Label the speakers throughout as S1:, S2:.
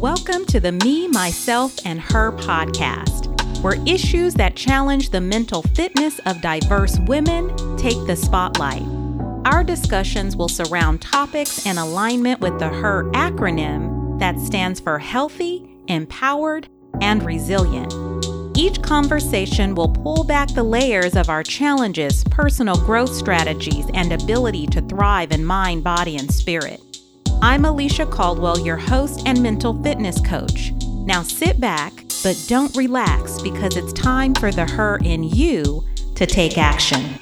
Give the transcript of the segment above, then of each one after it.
S1: Welcome to the Me, Myself, and Her podcast, where issues that challenge the mental fitness of diverse women take the spotlight. Our discussions will surround topics in alignment with the HER acronym that stands for healthy, empowered, and resilient. Each conversation will pull back the layers of our challenges, personal growth strategies, and ability to thrive in mind, body, and spirit. I'm Alicia Caldwell, your host and mental fitness coach. Now sit back, but don't relax because it's time for the her in you to take action.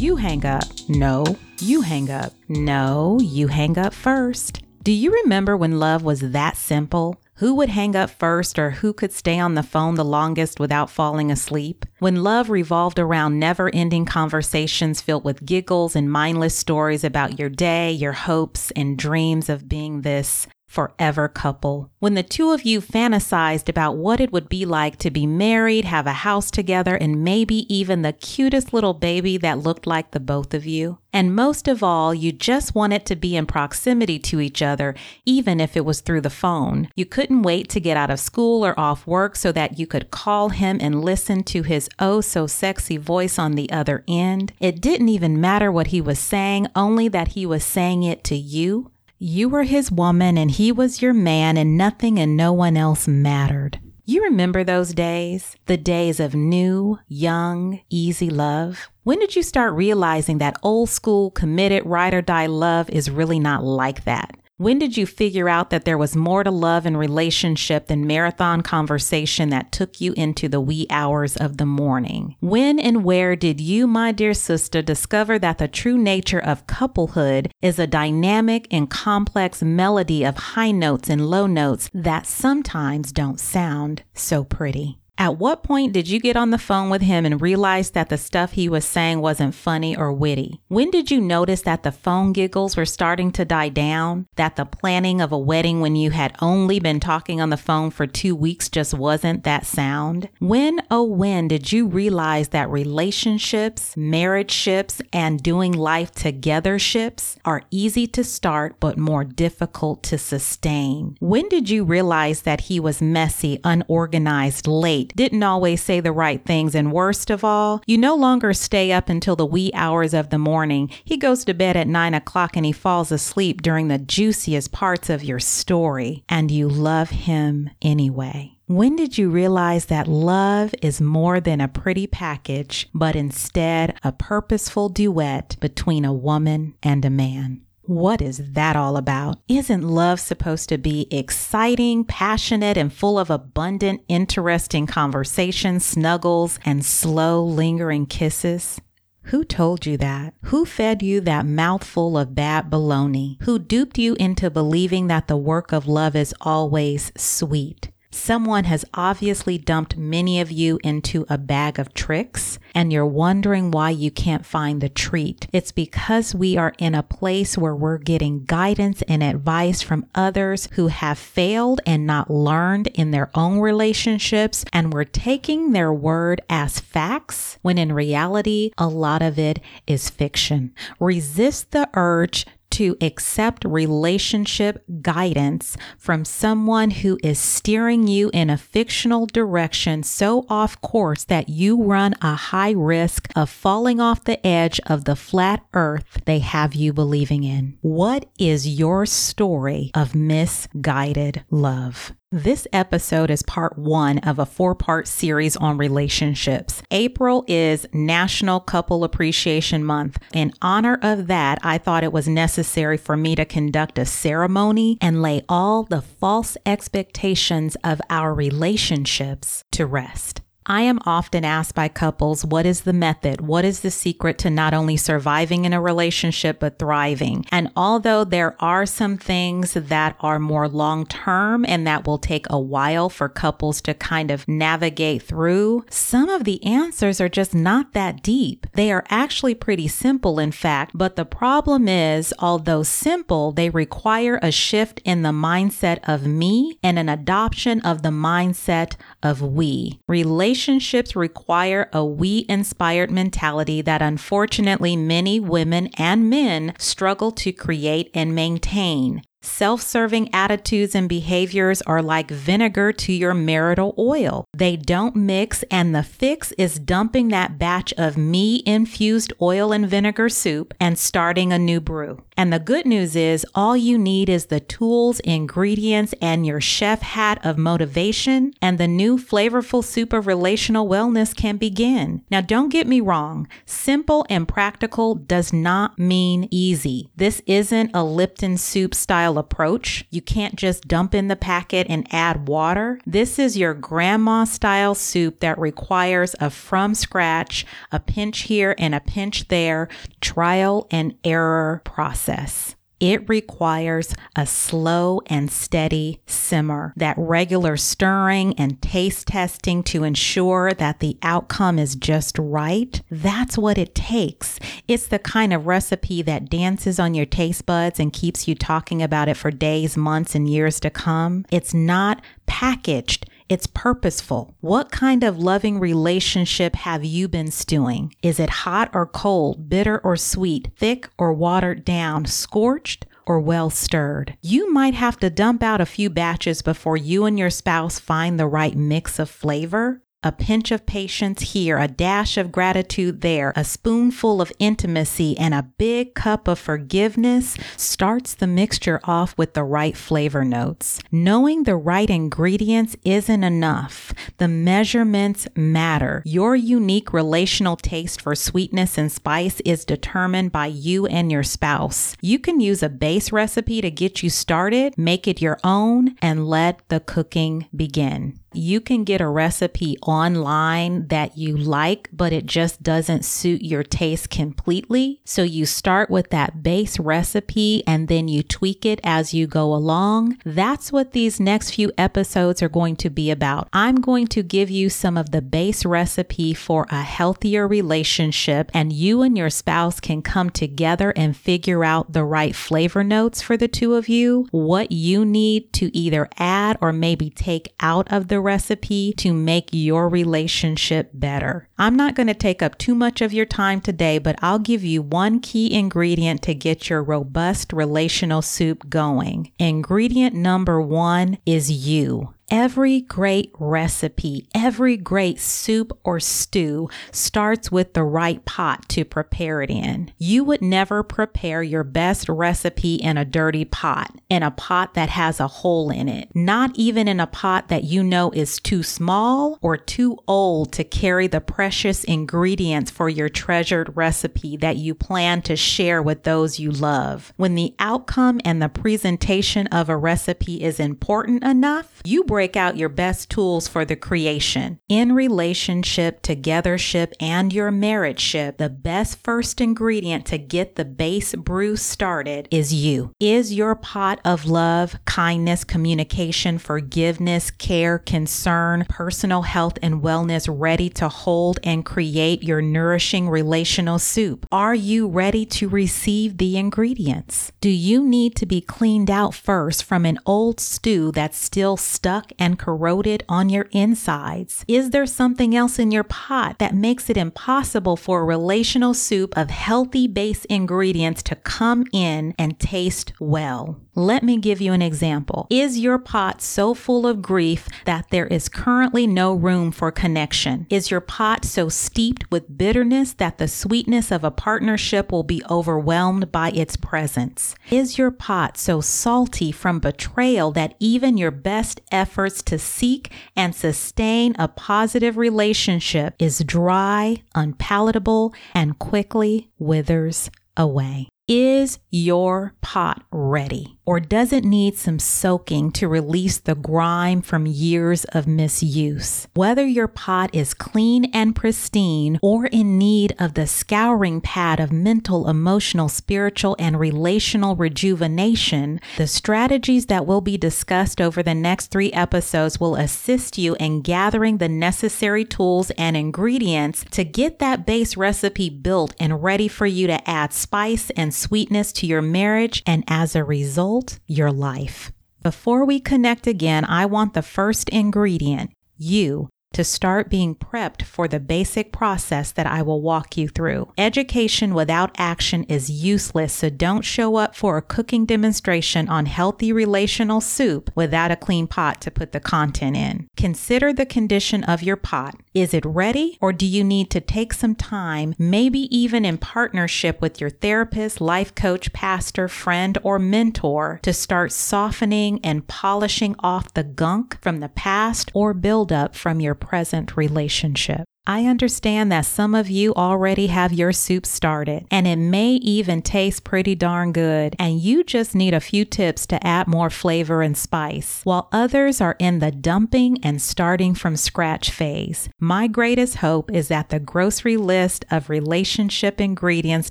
S1: You hang up. No, you hang up. No, you hang up first. Do you remember when love was that simple? Who would hang up first or who could stay on the phone the longest without falling asleep? When love revolved around never ending conversations filled with giggles and mindless stories about your day, your hopes, and dreams of being this forever couple. When the two of you fantasized about what it would be like to be married, have a house together, and maybe even the cutest little baby that looked like the both of you. And most of all, you just wanted to be in proximity to each other, even if it was through the phone. You couldn't wait to get out of school or off work so that you could call him and listen to his oh so sexy voice on the other end. It didn't even matter what he was saying, only that he was saying it to you. You were his woman and he was your man, and nothing and no one else mattered. You remember those days? The days of new, young, easy love? When did you start realizing that old school, committed, ride or die love is really not like that? When did you figure out that there was more to love and relationship than marathon conversation that took you into the wee hours of the morning? When and where did you, my dear sister, discover that the true nature of couplehood is a dynamic and complex melody of high notes and low notes that sometimes don't sound so pretty? At what point did you get on the phone with him and realize that the stuff he was saying wasn't funny or witty? When did you notice that the phone giggles were starting to die down? That the planning of a wedding when you had only been talking on the phone for two weeks just wasn't that sound? When, oh, when did you realize that relationships, marriage ships, and doing life together ships are easy to start but more difficult to sustain? When did you realize that he was messy, unorganized, late? Didn't always say the right things, and worst of all, you no longer stay up until the wee hours of the morning. He goes to bed at nine o'clock and he falls asleep during the juiciest parts of your story, and you love him anyway. When did you realize that love is more than a pretty package, but instead a purposeful duet between a woman and a man? What is that all about? Isn't love supposed to be exciting, passionate, and full of abundant, interesting conversations, snuggles, and slow, lingering kisses? Who told you that? Who fed you that mouthful of bad baloney? Who duped you into believing that the work of love is always sweet? Someone has obviously dumped many of you into a bag of tricks and you're wondering why you can't find the treat. It's because we are in a place where we're getting guidance and advice from others who have failed and not learned in their own relationships and we're taking their word as facts when in reality, a lot of it is fiction. Resist the urge to accept relationship guidance from someone who is steering you in a fictional direction so off course that you run a high risk of falling off the edge of the flat earth they have you believing in. What is your story of misguided love? This episode is part one of a four part series on relationships. April is National Couple Appreciation Month. In honor of that, I thought it was necessary for me to conduct a ceremony and lay all the false expectations of our relationships to rest. I am often asked by couples, what is the method? What is the secret to not only surviving in a relationship, but thriving? And although there are some things that are more long term and that will take a while for couples to kind of navigate through, some of the answers are just not that deep. They are actually pretty simple, in fact, but the problem is, although simple, they require a shift in the mindset of me and an adoption of the mindset of we. Relationships relationships require a we inspired mentality that unfortunately many women and men struggle to create and maintain. Self serving attitudes and behaviors are like vinegar to your marital oil. They don't mix, and the fix is dumping that batch of me infused oil and vinegar soup and starting a new brew. And the good news is, all you need is the tools, ingredients, and your chef hat of motivation, and the new flavorful soup of relational wellness can begin. Now, don't get me wrong, simple and practical does not mean easy. This isn't a Lipton soup style approach. You can't just dump in the packet and add water. This is your grandma style soup that requires a from scratch, a pinch here and a pinch there, trial and error process. It requires a slow and steady simmer, that regular stirring and taste testing to ensure that the outcome is just right. That's what it takes. It's the kind of recipe that dances on your taste buds and keeps you talking about it for days, months, and years to come. It's not packaged it's purposeful. What kind of loving relationship have you been stewing? Is it hot or cold, bitter or sweet, thick or watered down, scorched? or well stirred. You might have to dump out a few batches before you and your spouse find the right mix of flavor a pinch of patience here, a dash of gratitude there, a spoonful of intimacy, and a big cup of forgiveness starts the mixture off with the right flavor notes. Knowing the right ingredients isn't enough. The measurements matter. Your unique relational taste for sweetness and spice is determined by you and your spouse. You can use a base recipe to get you started, make it your own, and let the cooking begin you can get a recipe online that you like, but it just doesn't suit your taste completely. So you start with that base recipe and then you tweak it as you go along. That's what these next few episodes are going to be about. I'm going to give you some of the base recipe for a healthier relationship, and you and your spouse can come together and figure out the right flavor notes for the two of you, what you need to either add or maybe take out of the recipe to make your relationship better. I'm not going to take up too much of your time today, but I'll give you one key ingredient to get your robust relational soup going. Ingredient number one is you. Every great recipe, every great soup or stew starts with the right pot to prepare it in. You would never prepare your best recipe in a dirty pot, in a pot that has a hole in it, not even in a pot that you know is too small or too old to carry the precious ingredients for your treasured recipe that you plan to share with those you love. When the outcome and the presentation of a recipe is important enough, you break out your best tools for the creation. In relationship, togethership, and your marriageship, the best first ingredient to get the base brew started is you. Is your pot of love, kindness, communication, forgiveness, care, concern, personal health, and wellness ready to hold and create your nourishing relational soup? Are you ready to receive the ingredients? Do you need to be cleaned out first from an old stew that's still stuck and corroded on your insides? Is there something else in your pot that makes it impossible for a relational soup of healthy base ingredients to come in and taste well? Let me give you an example. Is your pot so full of grief that there is currently no room for connection? Is your pot so steeped with bitterness that the sweetness of a partnership will be overwhelmed by its presence? Is your pot so salty from betrayal that even your best efforts to seek and sustain a positive relationship is dry, unpalatable, and quickly withers away? Is your pot ready? Or does it need some soaking to release the grime from years of misuse? Whether your pot is clean and pristine or in need of the scouring pad of mental, emotional, spiritual, and relational rejuvenation, the strategies that will be discussed over the next three episodes will assist you in gathering the necessary tools and ingredients to get that base recipe built and ready for you to add spice and sweetness to your marriage and as a result, your life. Before we connect again, I want the first ingredient, you, to start being prepped for the basic process that I will walk you through. Education without action is useless, so don't show up for a cooking demonstration on healthy relational soup without a clean pot to put the content in. Consider the condition of your pot. Is it ready, or do you need to take some time, maybe even in partnership with your therapist, life coach, pastor, friend, or mentor, to start softening and polishing off the gunk from the past or buildup from your present relationship. I understand that some of you already have your soup started and it may even taste pretty darn good, and you just need a few tips to add more flavor and spice, while others are in the dumping and starting from scratch phase. My greatest hope is that the grocery list of relationship ingredients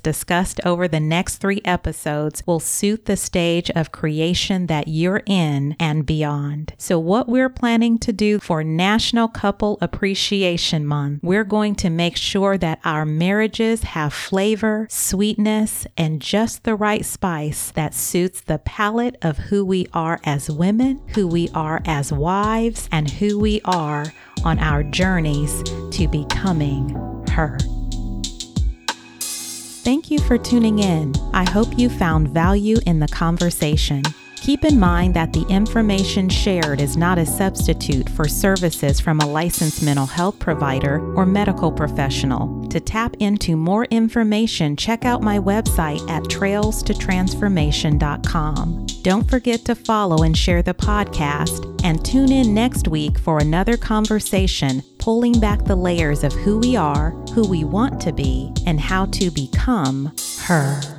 S1: discussed over the next three episodes will suit the stage of creation that you're in and beyond. So, what we're planning to do for National Couple Appreciation Month we're going to make sure that our marriages have flavor, sweetness, and just the right spice that suits the palate of who we are as women, who we are as wives, and who we are on our journeys to becoming her. Thank you for tuning in. I hope you found value in the conversation. Keep in mind that the information shared is not a substitute for services from a licensed mental health provider or medical professional. To tap into more information, check out my website at trailstotransformation.com. Don't forget to follow and share the podcast, and tune in next week for another conversation pulling back the layers of who we are, who we want to be, and how to become her.